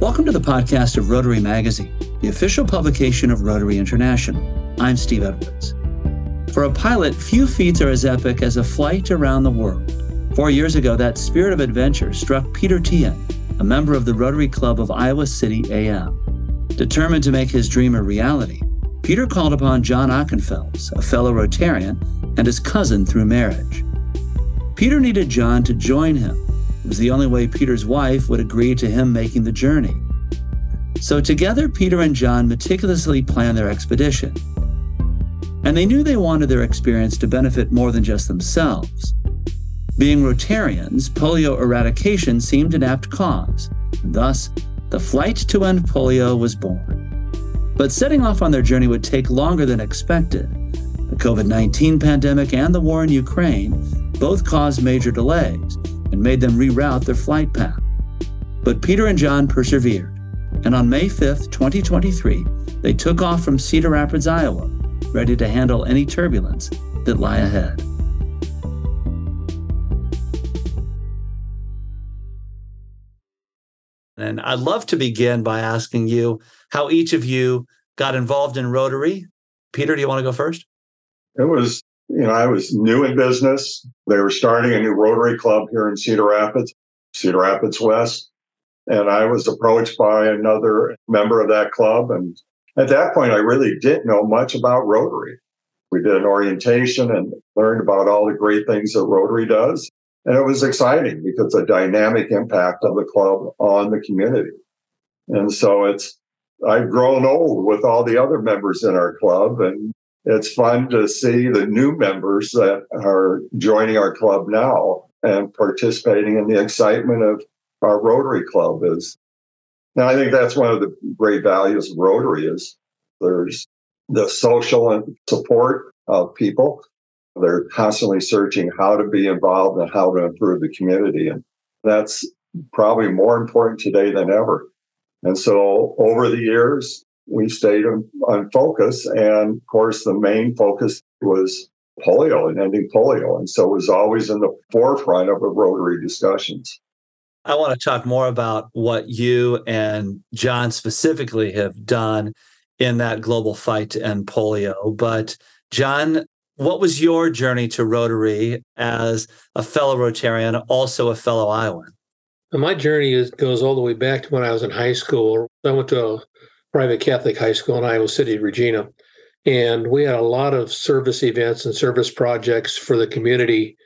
Welcome to the podcast of Rotary Magazine, the official publication of Rotary International. I'm Steve Edwards. For a pilot, few feats are as epic as a flight around the world. Four years ago, that spirit of adventure struck Peter Teahen, a member of the Rotary Club of Iowa City AM. Determined to make his dream a reality, Peter called upon John Ockenfels, a fellow Rotarian and his cousin through marriage. Peter needed John to join him it was the only way Peter's wife would agree to him making the journey. So together, Peter and John meticulously planned their expedition. And they knew they wanted their experience to benefit more than just themselves. Being Rotarians, polio eradication seemed an apt cause, thus, the flight to end polio was born. But setting off on their journey would take longer than expected. The COVID 19 pandemic and the war in Ukraine both caused major delays, and made them reroute their flight path. But Peter and John persevered, and on May 5, 2023, they took off from Cedar Rapids, Iowa, ready to handle any turbulence that lie ahead. And I'd love to begin by asking you how each of you got involved in Rotary. Peter, do you want to go first? It was you know, I was new in business. They were starting a new Rotary Club here in Cedar Rapids, Cedar Rapids West. And I was approached by another member of that club. And at that point, I really didn't know much about Rotary. We did an orientation and learned about all the great things that Rotary does. And it was exciting because the dynamic impact of the club on the community. And so it's, I've grown old with all the other members in our club and it's fun to see the new members that are joining our club now and participating in the excitement of our Rotary Club is. And I think that's one of the great values of Rotary is there's the social and support of people. They're constantly searching how to be involved and how to improve the community. And that's probably more important today than ever. And so over the years, we stayed on, on focus. And of course, the main focus was polio and ending polio. And so it was always in the forefront of the Rotary discussions. I want to talk more about what you and John specifically have done in that global fight to end polio. But, John, what was your journey to Rotary as a fellow Rotarian, also a fellow Iowan? My journey is, goes all the way back to when I was in high school. I went to a private Catholic high school in Iowa City, Regina. And we had a lot of service events and service projects for the community.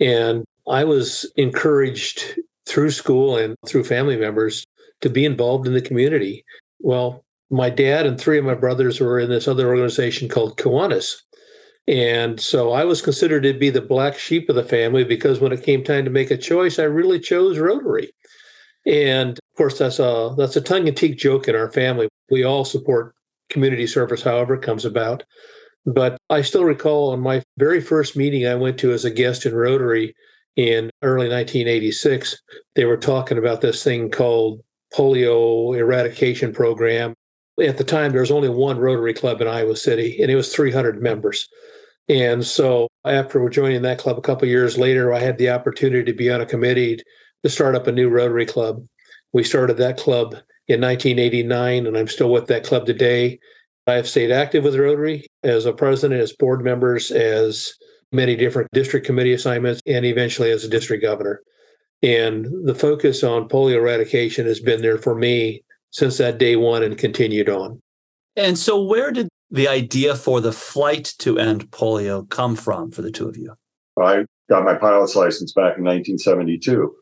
And I was encouraged through school and through family members to be involved in the community. Well, my dad and three of my brothers were in this other organization called Kiwanis. And so I was considered to be the black sheep of the family because when it came time to make a choice, I really chose Rotary. And of course, that's a that's a tongue-in-cheek joke in our family. We all support community service, however it comes about. But I still recall on my very first meeting I went to as a guest in Rotary in early 1986, they were talking about this thing called polio eradication program. At the time, there was only one Rotary Club in Iowa City, and it was 300 members. And so, after joining that club a couple years later, I had the opportunity to be on a committee to start up a new Rotary Club. We started that club in 1989, and I'm still with that club today. I have stayed active with Rotary as a president, as board members, as many different district committee assignments, and eventually as a district governor. And the focus on polio eradication has been there for me since that day one and continued on. And so, where did the idea for the flight to end polio come from for the two of you? I got my pilot's license back in 1972.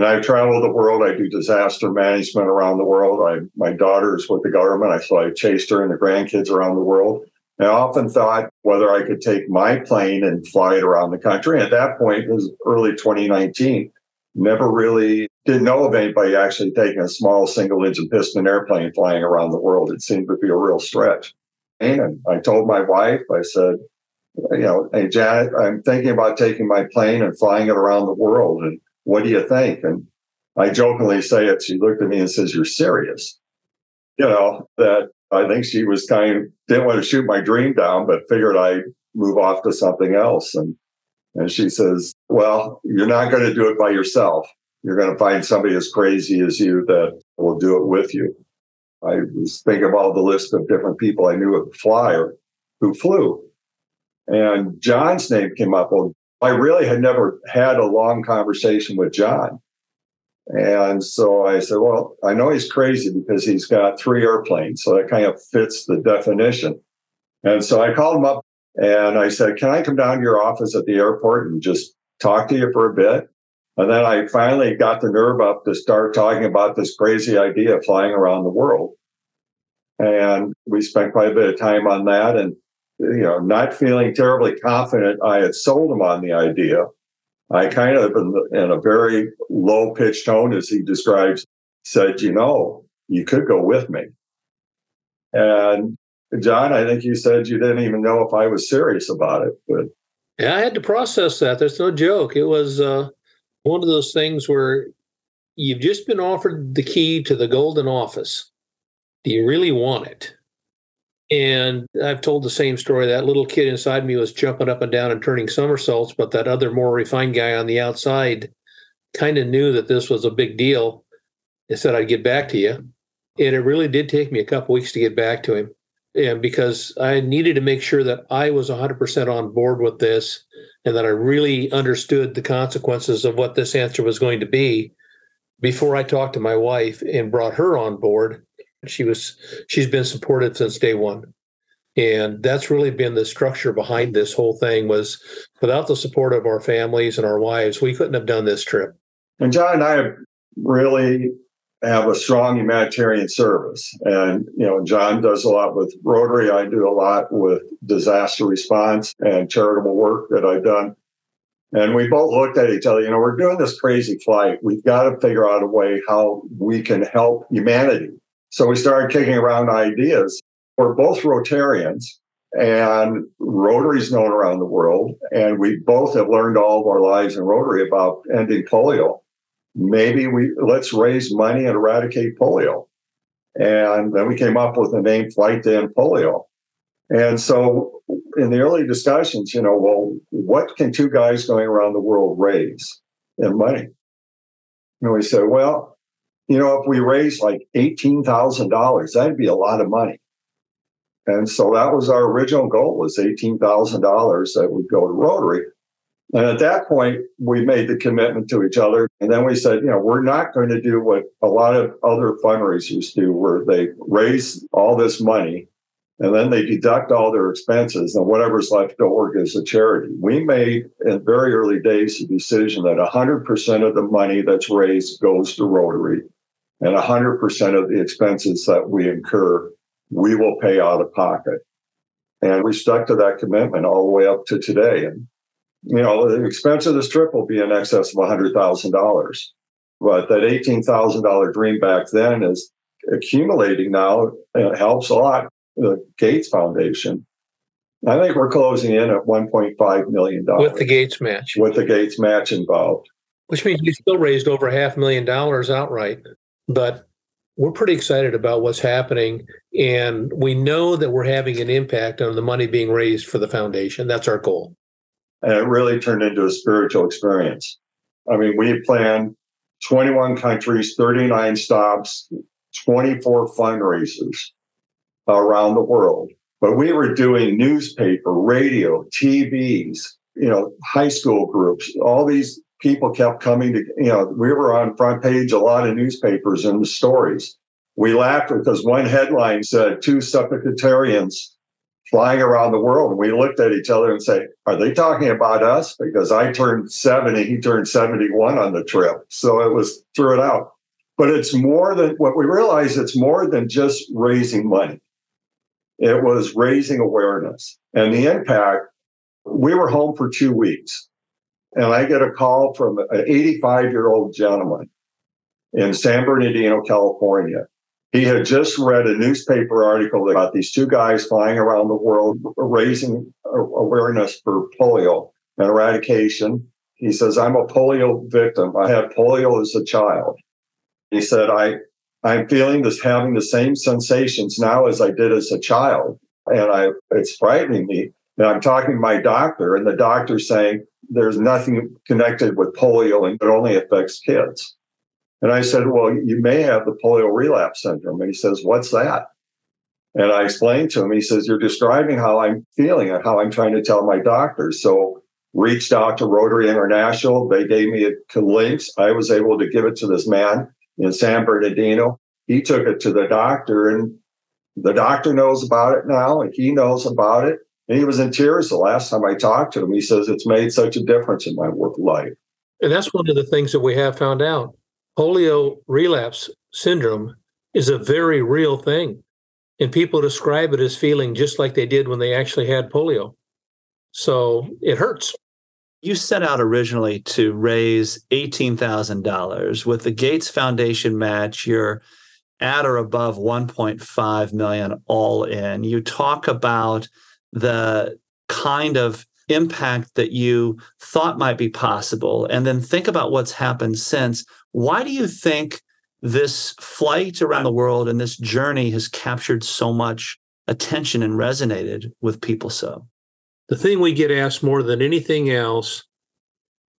And I travel the world. I do disaster management around the world. I, my daughter's with the government. I, so I chased her and the grandkids around the world. And I often thought whether I could take my plane and fly it around the country. At that point, it was early 2019. Never really didn't know of anybody actually taking a small single engine piston airplane flying around the world. It seemed to be a real stretch. And I told my wife, I said, you know, hey, Janet, I'm thinking about taking my plane and flying it around the world. And what do you think? And I jokingly say it. She looked at me and says, You're serious. You know, that I think she was kind of didn't want to shoot my dream down, but figured I'd move off to something else. And and she says, Well, you're not going to do it by yourself. You're going to find somebody as crazy as you that we'll do it with you. I was thinking of all the list of different people I knew would fly or who flew. And John's name came up. Well, I really had never had a long conversation with John. And so I said, well, I know he's crazy because he's got three airplanes. So that kind of fits the definition. And so I called him up and I said, can I come down to your office at the airport and just talk to you for a bit? And then I finally got the nerve up to start talking about this crazy idea of flying around the world. And we spent quite a bit of time on that and, you know, not feeling terribly confident I had sold him on the idea. I kind of, in a very low pitched tone, as he describes, said, you know, you could go with me. And John, I think you said you didn't even know if I was serious about it, but yeah, I had to process that. There's no joke. It was uh, one of those things where you've just been offered the key to the golden office. Do you really want it? And I've told the same story. That little kid inside me was jumping up and down and turning somersaults, but that other more refined guy on the outside kind of knew that this was a big deal and said, I'd get back to you. And it really did take me a couple weeks to get back to him. And because I needed to make sure that I was 100% on board with this and that I really understood the consequences of what this answer was going to be before I talked to my wife and brought her on board she was she's been supported since day one. And that's really been the structure behind this whole thing was without the support of our families and our wives, we couldn't have done this trip. And John and I really have a strong humanitarian service. And, you know, John does a lot with Rotary. I do a lot with disaster response and charitable work that I've done. And we both looked at each other, you know, we're doing this crazy flight. We've got to figure out a way how we can help humanity so we started kicking around ideas. We're both Rotarians and Rotary's known around the world. And we both have learned all of our lives in Rotary about ending polio. Maybe we let's raise money and eradicate polio. And then we came up with the name Flight to End Polio. And so in the early discussions, you know, well, what can two guys going around the world raise in money? And we said, well, you know, if we raised like $18,000, that'd be a lot of money. And so that was our original goal was $18,000 that would go to Rotary. And at that point, we made the commitment to each other. And then we said, you know, we're not going to do what a lot of other fundraisers do, where they raise all this money and then they deduct all their expenses and whatever's left over gives a charity. We made in very early days a decision that 100% of the money that's raised goes to Rotary and 100% of the expenses that we incur, we will pay out of pocket. And we stuck to that commitment all the way up to today. And, you know, the expense of this trip will be in excess of $100,000. But that $18,000 dream back then is accumulating now. And it helps a lot. The Gates Foundation. I think we're closing in at $1.5 million. With the Gates match. With the Gates match involved. Which means you still raised over half a million dollars outright but we're pretty excited about what's happening. And we know that we're having an impact on the money being raised for the foundation. That's our goal. And it really turned into a spiritual experience. I mean we planned 21 countries 39 stops 24 fundraisers around the world. But we were doing newspaper radio tvs you know high school groups all these people kept coming to, you know, we were on front page a lot of newspapers and the stories. We laughed because one headline said two septuagenarians flying around the world. And we looked at each other and said, Are they talking about us? Because I turned 70, he turned 71 on the trip. So it was threw it out. But it's more than what we realized it's more than just raising money. It was raising awareness and the impact. We were home for two weeks and I get a call from an 85 year old gentleman in San Bernardino, California. He had just read a newspaper article about these two guys flying around the world raising awareness for polio and eradication. He says, I'm a polio victim. I had polio as a child. He said, I, I'm feeling this, having the same sensations now as I did as a child. And I, it's frightening me. And I'm talking to my doctor, and the doctor's saying, there's nothing connected with polio and it only affects kids. And I said, Well, you may have the polio relapse syndrome. And he says, What's that? And I explained to him, he says, You're describing how I'm feeling and how I'm trying to tell my doctors. So reached out to Rotary International. They gave me a links. I was able to give it to this man in San Bernardino. He took it to the doctor, and the doctor knows about it now, and he knows about it. And he was in tears the last time I talked to him. He says, It's made such a difference in my work life. And that's one of the things that we have found out. Polio relapse syndrome is a very real thing. And people describe it as feeling just like they did when they actually had polio. So it hurts. You set out originally to raise $18,000. With the Gates Foundation match, you're at or above 1.5 million all in. You talk about the kind of impact that you thought might be possible and then think about what's happened since. Why do you think this flight around the world and this journey has captured so much attention and resonated with people so? The thing we get asked more than anything else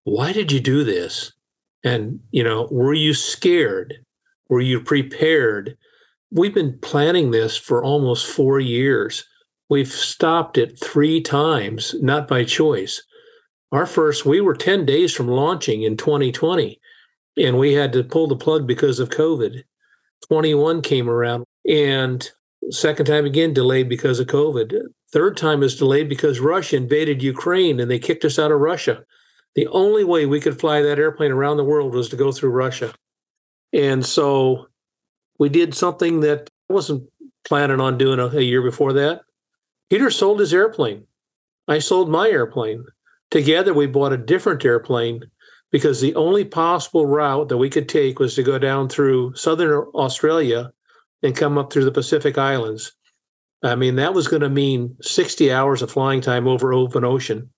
why did you do this? And, you know, were you scared? Were you prepared? We've been planning this for almost four years. We've stopped it three times, not by choice. Our first, we were 10 days from launching in 2020, and we had to pull the plug because of COVID. 21 came around, and second time again delayed because of COVID. Third time is delayed because Russia invaded Ukraine and they kicked us out of Russia. The only way we could fly that airplane around the world was to go through Russia. And so we did something that I wasn't planning on doing a, a year before that. Peter sold his airplane. I sold my airplane. Together, we bought a different airplane because the only possible route that we could take was to go down through southern Australia and come up through the Pacific Islands. I mean, that was going to mean 60 hours of flying time over open ocean.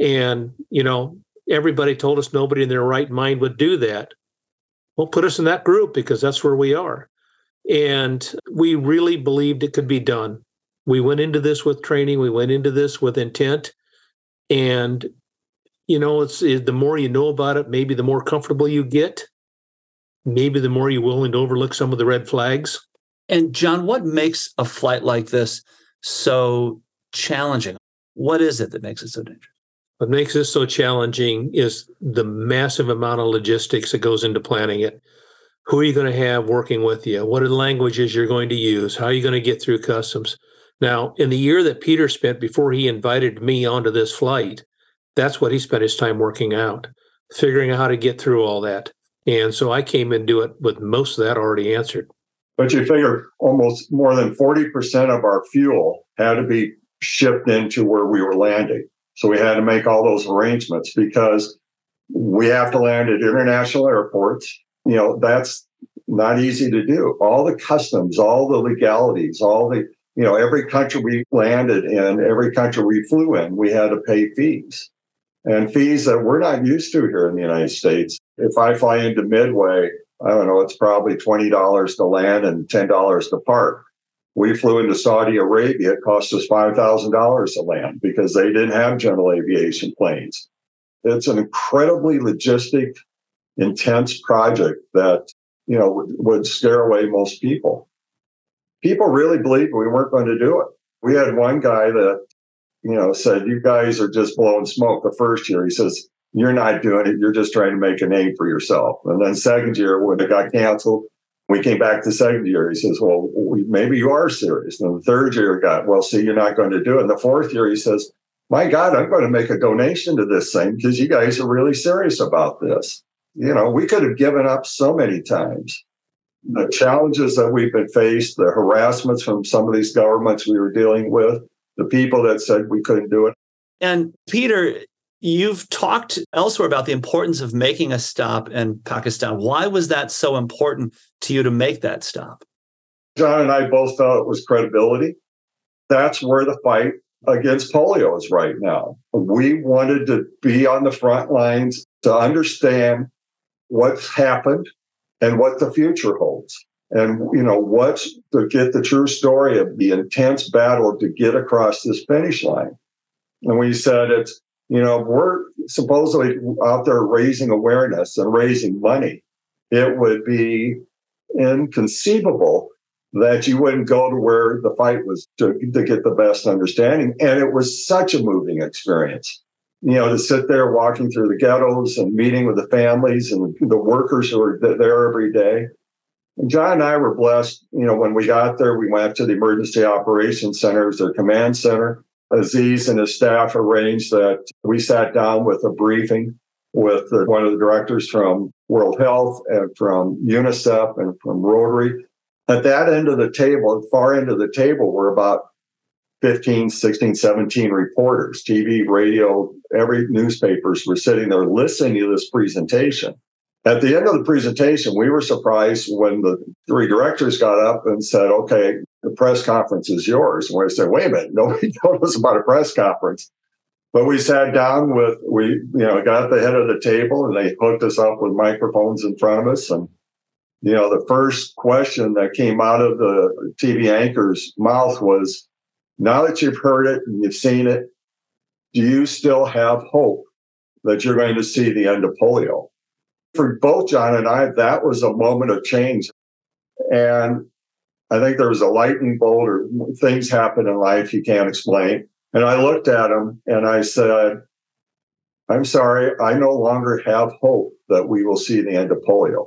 And, you know, everybody told us nobody in their right mind would do that. Well, put us in that group because that's where we are. And we really believed it could be done we went into this with training we went into this with intent. And you know it's it, the more you know about it maybe the more comfortable you get. Maybe the more you're willing to overlook some of the red flags. And john what makes a flight like this so challenging? What is it that makes it so dangerous? What makes this so challenging is the massive amount of logistics that goes into planning it. Who are you going to have working with you? What are the languages you're going to use? How are you going to get through customs now, in the year that Peter spent before he invited me onto this flight, that's what he spent his time working out, figuring out how to get through all that. And so I came into it with most of that already answered. But you figure almost more than 40% of our fuel had to be shipped into where we were landing. So we had to make all those arrangements because we have to land at international airports. You know, that's not easy to do. All the customs, all the legalities, all the you know, every country we landed in, every country we flew in, we had to pay fees and fees that we're not used to here in the United States. If I fly into Midway, I don't know, it's probably $20 to land and $10 to park. We flew into Saudi Arabia, it cost us $5,000 to land because they didn't have general aviation planes. It's an incredibly logistic, intense project that, you know, would, would scare away most people people really believed we weren't going to do it. We had one guy that, you know, said, You guys are just blowing smoke the first year. He says, You're not doing it. You're just trying to make a name for yourself. And then second year, when it got canceled, we came back the second year. He says, Well, maybe you are serious. And the third year got, Well, see, you're not going to do it. And the fourth year, he says, My God, I'm going to make a donation to this thing because you guys are really serious about this. You know, we could have given up so many times the challenges that we've been faced, the harassments from some of these governments we were dealing with, the people that said we couldn't do it. And Peter, you've talked elsewhere about the importance of making a stop in Pakistan. Why was that so important to you to make that stop? John and I both felt it was credibility. That's where the fight against polio is right now. We wanted to be on the front lines to understand what's happened, and what the future holds. And, you know, what to get the true story of the intense battle to get across this finish line. And we said it's, you know, we're supposedly out there raising awareness and raising money. it would be inconceivable that you wouldn't go to where the fight was to, to get the best understanding. And it was such a moving experience. You know, to sit there walking through the ghettos and meeting with the families and the workers who are there every day. And John and I were blessed. You know, when we got there, we went to the Emergency Operations Center, as their command center. Aziz and his staff arranged that we sat down with a briefing with one of the directors from World Health and from UNICEF and from Rotary. At that end of the table, far end of the table, were about 15, 16, 17 reporters, TV, radio, every newspapers were sitting there listening to this presentation. At the end of the presentation, we were surprised when the three directors got up and said, okay, the press conference is yours. And we said, wait a minute, nobody told us about a press conference. But we sat down with, we, you know, got the head of the table and they hooked us up with microphones in front of us. And, you know, the first question that came out of the TV anchor's mouth was, now that you've heard it and you've seen it, do you still have hope that you're going to see the end of polio? For both John and I, that was a moment of change. And I think there was a lightning bolt or things happen in life you can't explain. And I looked at him and I said, I'm sorry, I no longer have hope that we will see the end of polio.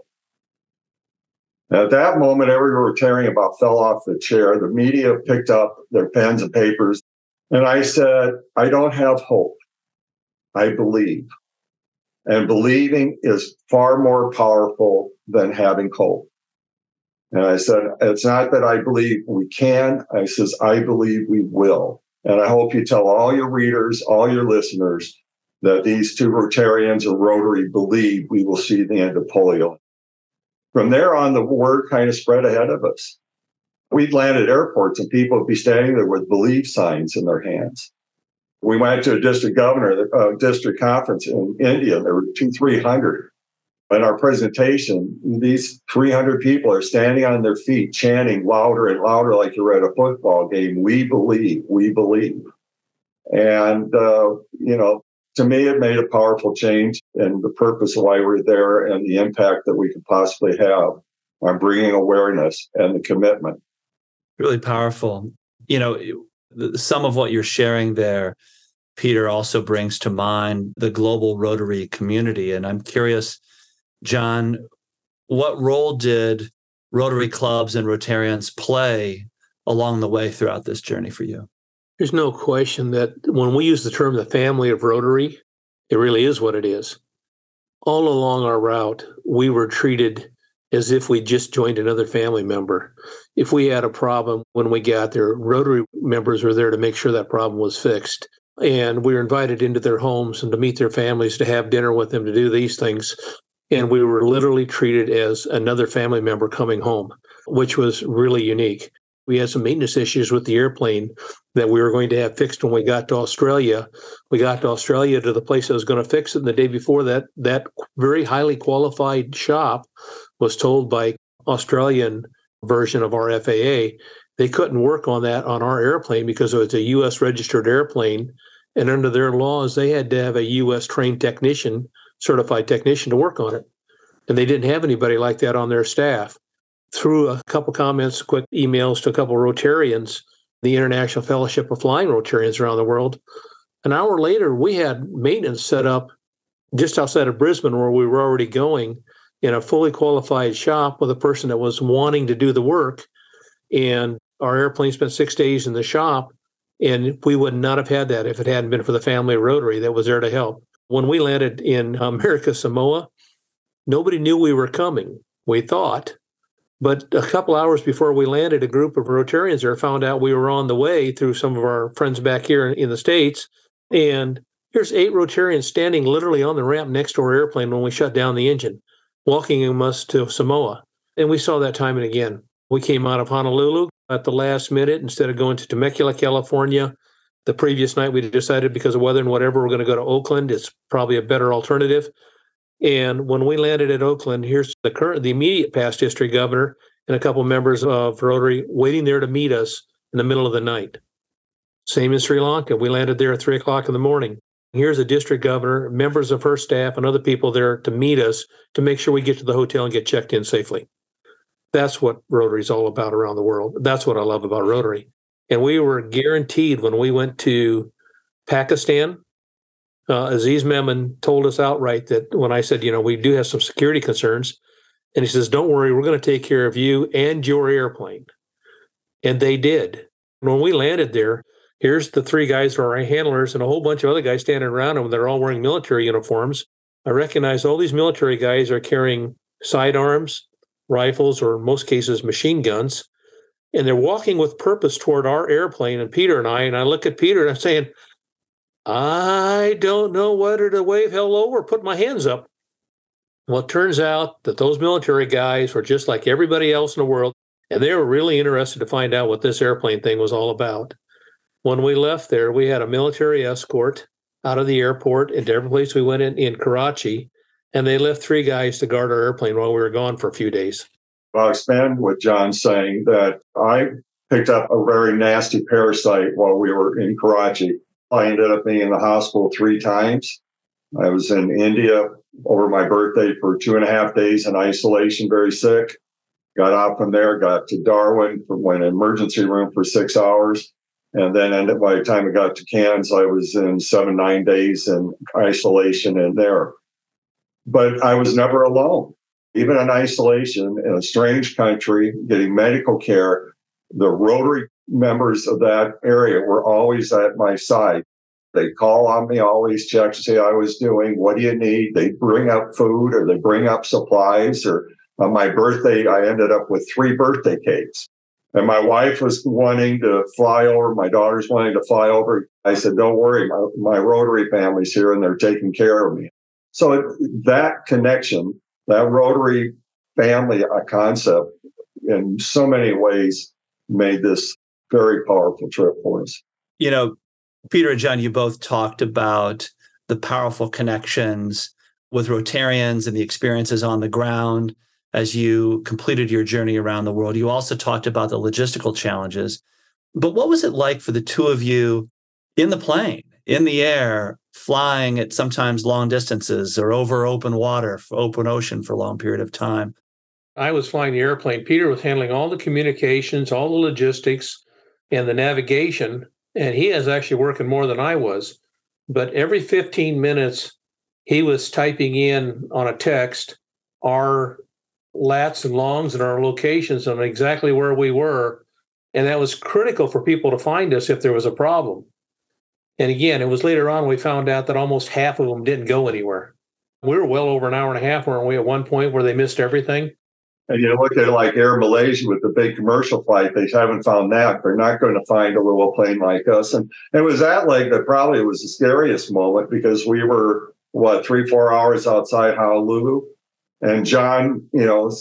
At that moment, every Rotarian about fell off the chair. The media picked up their pens and papers. And I said, I don't have hope. I believe. And believing is far more powerful than having hope. And I said, it's not that I believe we can. I says, I believe we will. And I hope you tell all your readers, all your listeners, that these two Rotarians of Rotary believe we will see the end of polio. From there on, the word kind of spread ahead of us. We'd land at airports and people would be standing there with believe signs in their hands. We went to a district governor, uh, district conference in India. There were two, 300 in our presentation, these 300 people are standing on their feet, chanting louder and louder, like you're at a football game. We believe, we believe. And, uh, you know, to me, it made a powerful change in the purpose of why we're there and the impact that we could possibly have on bringing awareness and the commitment. Really powerful. You know, some of what you're sharing there, Peter, also brings to mind the global Rotary community. And I'm curious John, what role did Rotary clubs and Rotarians play along the way throughout this journey for you? There's no question that when we use the term the family of Rotary, it really is what it is. All along our route, we were treated as if we just joined another family member. If we had a problem when we got there, Rotary members were there to make sure that problem was fixed. And we were invited into their homes and to meet their families, to have dinner with them, to do these things and we were literally treated as another family member coming home, which was really unique. We had some maintenance issues with the airplane that we were going to have fixed when we got to Australia. We got to Australia to the place that was going to fix it. And the day before that, that very highly qualified shop was told by Australian version of our FAA they couldn't work on that on our airplane because it was a U.S. registered airplane, and under their laws, they had to have a U.S. trained technician certified technician to work on it. And they didn't have anybody like that on their staff. Through a couple comments, quick emails to a couple Rotarians, the International Fellowship of Flying Rotarians around the world, an hour later, we had maintenance set up just outside of Brisbane where we were already going in a fully qualified shop with a person that was wanting to do the work. And our airplane spent six days in the shop. And we would not have had that if it hadn't been for the family Rotary that was there to help. When we landed in America Samoa, nobody knew we were coming. We thought. But a couple hours before we landed, a group of Rotarians there found out we were on the way through some of our friends back here in the States. And here's eight Rotarians standing literally on the ramp next to our airplane when we shut down the engine, welcoming us to Samoa. And we saw that time and again. We came out of Honolulu at the last minute instead of going to Temecula, California the previous night, we decided because of weather and whatever, we're going to go to Oakland. It's probably a better alternative. And when we landed at Oakland, here's the current, the immediate past history governor and a couple members of Rotary waiting there to meet us in the middle of the night. Same in Sri Lanka. We landed there at three o'clock in the morning. Here's a district governor, members of her staff, and other people there to meet us to make sure we get to the hotel and get checked in safely. That's what Rotary is all about around the world. That's what I love about Rotary. And we were guaranteed when we went to Pakistan, uh, Aziz Memon told us outright that when I said, you know, we do have some security concerns, and he says, don't worry, we're going to take care of you and your airplane. And they did. When we landed there, here's the three guys who are our handlers and a whole bunch of other guys standing around them. They're all wearing military uniforms. I recognize all these military guys are carrying sidearms, rifles, or in most cases, machine guns. And they're walking with purpose toward our airplane and Peter and I. And I look at Peter and I'm saying, I don't know whether to wave hello or put my hands up. Well, it turns out that those military guys were just like everybody else in the world, and they were really interested to find out what this airplane thing was all about. When we left there, we had a military escort out of the airport into every place we went in in Karachi, and they left three guys to guard our airplane while we were gone for a few days. I'll expand what John's saying that I picked up a very nasty parasite while we were in Karachi. I ended up being in the hospital three times. I was in India over my birthday for two and a half days in isolation, very sick. Got out from there, got to Darwin, went in emergency room for six hours. And then ended, by the time I got to Cairns, I was in seven, nine days in isolation in there. But I was never alone. Even in isolation in a strange country, getting medical care, the Rotary members of that area were always at my side. They call on me, always check to see how I was doing. What do you need? They bring up food or they bring up supplies. Or on my birthday, I ended up with three birthday cakes. And my wife was wanting to fly over. My daughter's wanting to fly over. I said, don't worry, my, my Rotary family's here and they're taking care of me. So that connection, that Rotary family uh, concept in so many ways made this very powerful trip for us. You know, Peter and John, you both talked about the powerful connections with Rotarians and the experiences on the ground as you completed your journey around the world. You also talked about the logistical challenges. But what was it like for the two of you in the plane, in the air, flying at sometimes long distances or over open water, open ocean for a long period of time? I was flying the airplane. Peter was handling all the communications, all the logistics, and the navigation and he is actually working more than I was. But every 15 minutes, he was typing in on a text our lats and longs and our locations and exactly where we were. And that was critical for people to find us if there was a problem. And again, it was later on we found out that almost half of them didn't go anywhere. We were well over an hour and a half, weren't we, at one point where they missed everything? And you look at like Air Malaysia with the big commercial flight, they haven't found that. They're not going to find a little plane like us. And it was that leg that probably was the scariest moment because we were, what, three, four hours outside Honolulu. And John, you know,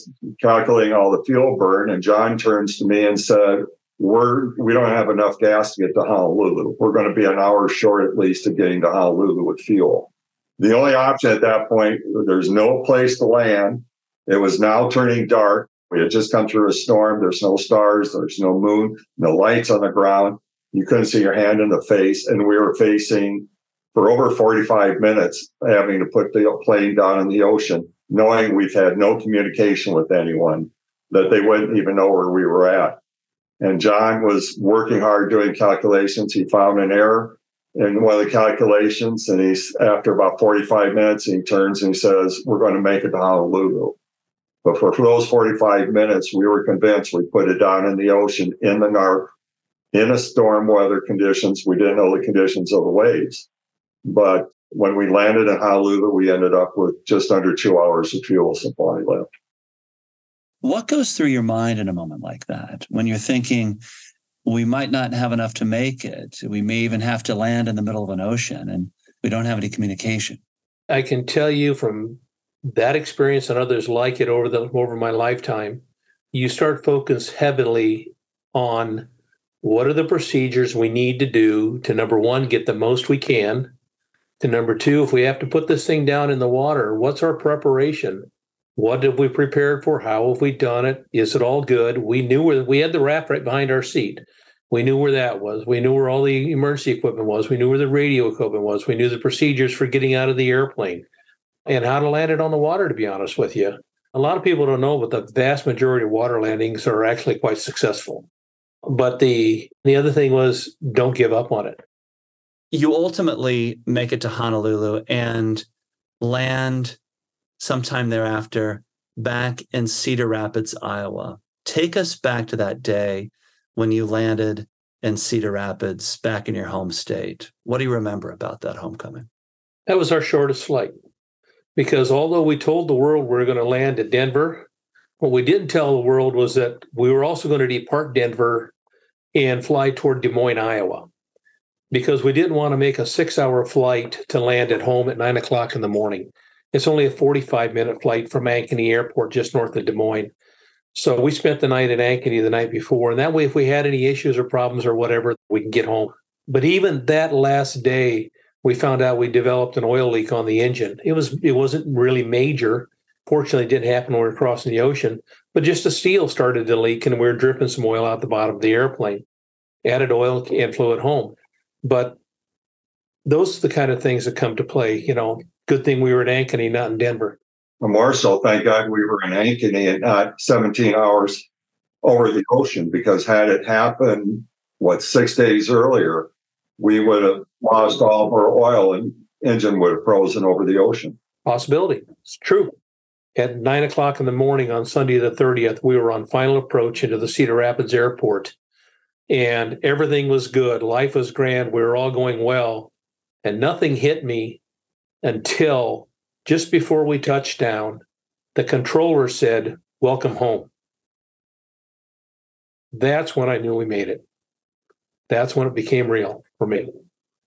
calculating all the fuel burn. And John turns to me and said, we're, we don't have enough gas to get to Honolulu. We're going to be an hour short at least of getting to Honolulu with fuel. The only option at that point, there's no place to land it was now turning dark. We had just come through a storm. There's no stars. There's no moon, no lights on the ground. You couldn't see your hand in the face. And we were facing for over 45 minutes, having to put the plane down in the ocean, knowing we've had no communication with anyone, that they wouldn't even know where we were at. And John was working hard doing calculations. He found an error in one of the calculations. And he's after about 45 minutes, he turns and he says, We're going to make it to Honolulu. But for, for those 45 minutes, we were convinced we put it down in the ocean in the NARP in a storm weather conditions. We didn't know the conditions of the waves. But when we landed in Honolulu, we ended up with just under two hours of fuel supply left. What goes through your mind in a moment like that when you're thinking, we might not have enough to make it? We may even have to land in the middle of an ocean and we don't have any communication. I can tell you from that experience and others like it over the over my lifetime, you start focus heavily on what are the procedures we need to do to number one get the most we can to number two if we have to put this thing down in the water what's our preparation what have we prepared for how have we done it is it all good we knew where we had the raft right behind our seat We knew where that was. We knew where all the emergency equipment was. We knew where the radio equipment was. We knew the procedures for getting out of the airplane and how to land it on the water, to be honest with you. A lot of people don't know, but the vast majority of water landings are actually quite successful. But the the other thing was don't give up on it. You ultimately make it to Honolulu and land sometime thereafter back in Cedar Rapids, Iowa. Take us back to that day when you landed in Cedar Rapids back in your home state. What do you remember about that homecoming? That was our shortest flight because although we told the world we are going to land at Denver, what we didn't tell the world was that we were also going to depart Denver and fly toward Des Moines, Iowa, because we didn't want to make a six hour flight to land at home at nine o'clock in the morning. It's only a 45 minute flight from Ankeny Airport, just north of Des Moines. So we spent the night at Ankeny the night before. And that way, if we had any issues or problems or whatever, we can get home. But even that last day, we found out we developed an oil leak on the engine. It was it wasn't really major. Fortunately, it didn't happen when we were crossing the ocean, but just the steel started to leak and we were dripping some oil out the bottom of the airplane. Added oil and flew it home. But those are the kind of things that come to play. You know, good thing we were in Ankeny, not in Denver. More so, thank God we were in Ankeny and not 17 hours over the ocean because had it happened, what, six days earlier, we would have lost all of our oil and engine would have frozen over the ocean. Possibility. It's true. At nine o'clock in the morning on Sunday the 30th, we were on final approach into the Cedar Rapids airport and everything was good. Life was grand. We were all going well. And nothing hit me until just before we touched down, the controller said, Welcome home. That's when I knew we made it. That's when it became real for me.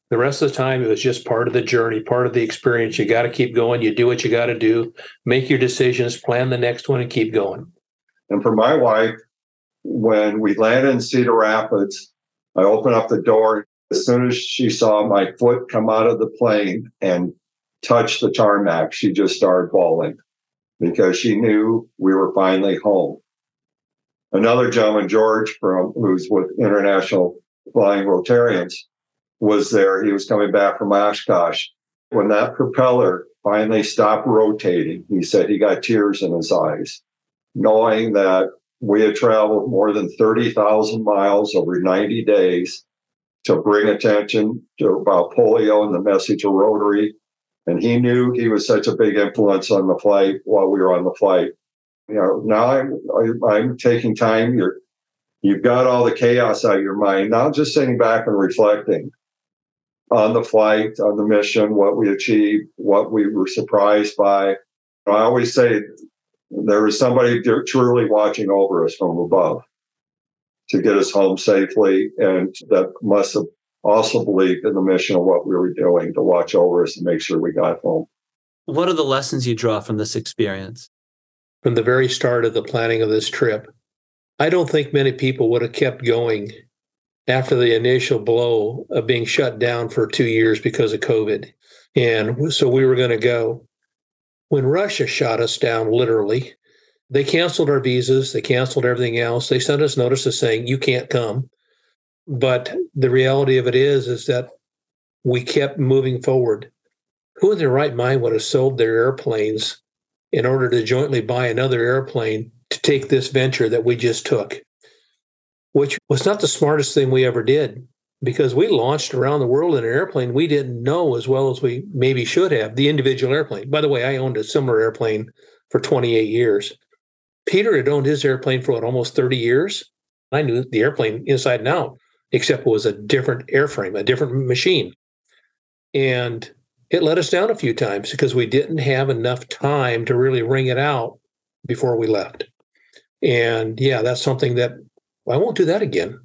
The rest of the time, it was just part of the journey, part of the experience. You got to keep going. You do what you got to do, make your decisions, plan the next one, and keep going. And for my wife, when we landed in Cedar Rapids, I opened up the door. As soon as she saw my foot come out of the plane and touch the tarmac, she just started bawling because she knew we were finally home. Another gentleman, George, from who's with International Flying Rotarians, was there. He was coming back from Oshkosh. When that propeller finally stopped rotating, he said he got tears in his eyes, knowing that we had traveled more than 30,000 miles over 90 days to bring attention to about polio and the message of Rotary. And he knew he was such a big influence on the flight while we were on the flight. You know, now I'm I'm taking time. You're you've got all the chaos out of your mind. Now just sitting back and reflecting on the flight, on the mission, what we achieved, what we were surprised by. I always say there was somebody truly watching over us from above to get us home safely. And that must have also believed in the mission of what we were doing to watch over us and make sure we got home. What are the lessons you draw from this experience? From the very start of the planning of this trip, I don't think many people would have kept going after the initial blow of being shut down for two years because of COVID. And so we were going to go. When Russia shot us down, literally, they canceled our visas, they canceled everything else. They sent us notices saying, you can't come. But the reality of it is, is that we kept moving forward. Who in their right mind would have sold their airplanes in order to jointly buy another airplane to take this venture that we just took? Which was not the smartest thing we ever did because we launched around the world in an airplane we didn't know as well as we maybe should have the individual airplane. By the way, I owned a similar airplane for 28 years. Peter had owned his airplane for what, almost 30 years. I knew the airplane inside and out, except it was a different airframe, a different machine. And it let us down a few times because we didn't have enough time to really wring it out before we left. And yeah, that's something that I won't do that again.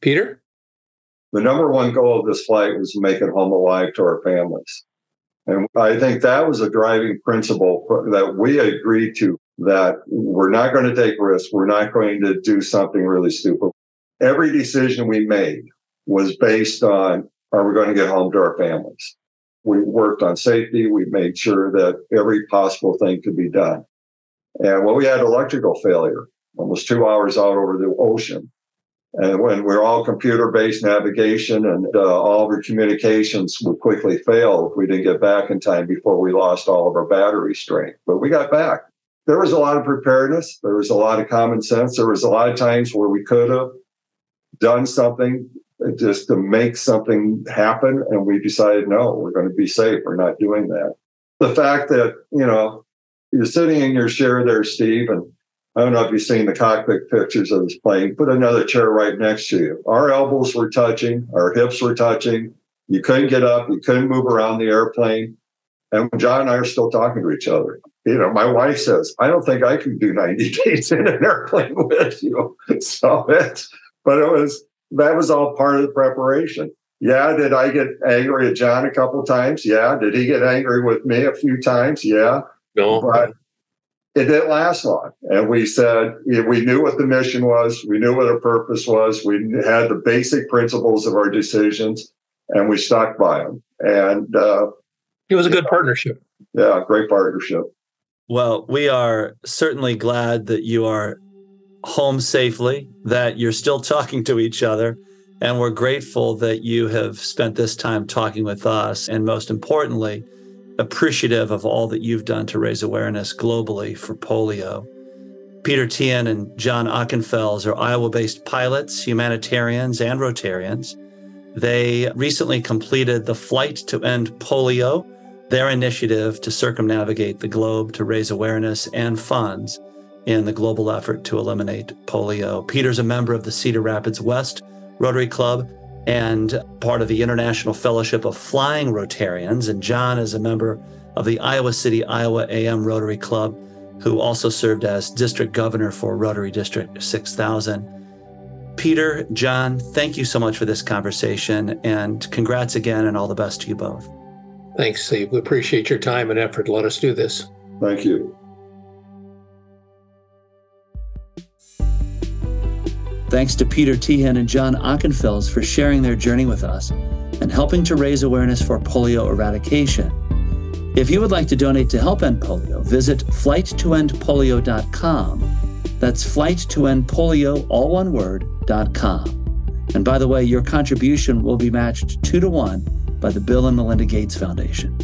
Peter? the number one goal of this flight was to make it home alive to our families. And I think that was a driving principle that we agreed to that we're not going to take risks. We're not going to do something really stupid. Every decision we made was based on are we going to get home to our families? We worked on safety. We made sure that every possible thing could be done. And when we had electrical failure, almost two hours out over the ocean, And when we're all computer based navigation and uh, all of our communications would quickly fail if we didn't get back in time before we lost all of our battery strength. But we got back. There was a lot of preparedness. There was a lot of common sense. There was a lot of times where we could have done something just to make something happen. And we decided, no, we're going to be safe. We're not doing that. The fact that, you know, you're sitting in your chair there, Steve, and I don't know if you've seen the cockpit pictures of this plane. Put another chair right next to you. Our elbows were touching, our hips were touching. You couldn't get up, you couldn't move around the airplane. And John and I are still talking to each other. You know, my wife says, I don't think I can do 90 days in an airplane with you. So it's, but it was, that was all part of the preparation. Yeah. Did I get angry at John a couple times? Yeah. Did he get angry with me a few times? Yeah. No. But it didn't last long. And we said, we knew what the mission was, we knew what our purpose was, we had the basic principles of our decisions, and we stuck by them. And uh, it was a good partnership. Yeah, great partnership. Well, we are certainly glad that you are home safely, that you're still talking to each other. And we're grateful that you have spent this time talking with us. And most importantly, appreciative of all that you've done to raise awareness globally for polio. Peter Teahen and John Ockenfels are Iowa based pilots, humanitarians, and Rotarians. They recently completed the Flight to End Polio, their initiative to circumnavigate the globe to raise awareness and funds in the global effort to eliminate polio. Peter's a member of the Cedar Rapids West Rotary Club and part of the International Fellowship of Flying Rotarians. And John is a member of the Iowa City, Iowa AM Rotary Club, who also served as district governor for Rotary District 6000. Peter, John, thank you so much for this conversation and congrats again and all the best to you both. Thanks, Steve. We appreciate your time and effort let us do this. Thank you. Thanks to Peter Teahen and John Ockenfels for sharing their journey with us and helping to raise awareness for polio eradication. If you would like to donate to help end polio, visit flighttoendpolio.com. That's flighttoendpolio, all one word, .com. And by the way, your contribution will be matched two to one by the Bill and Melinda Gates Foundation.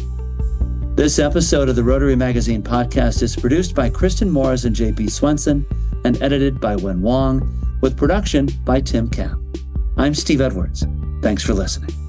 This episode of the Rotary Magazine podcast is produced by Kristen Morris and JP Swenson and edited by Wen Wong with production by Tim Kapp. I'm Steve Edwards. Thanks for listening.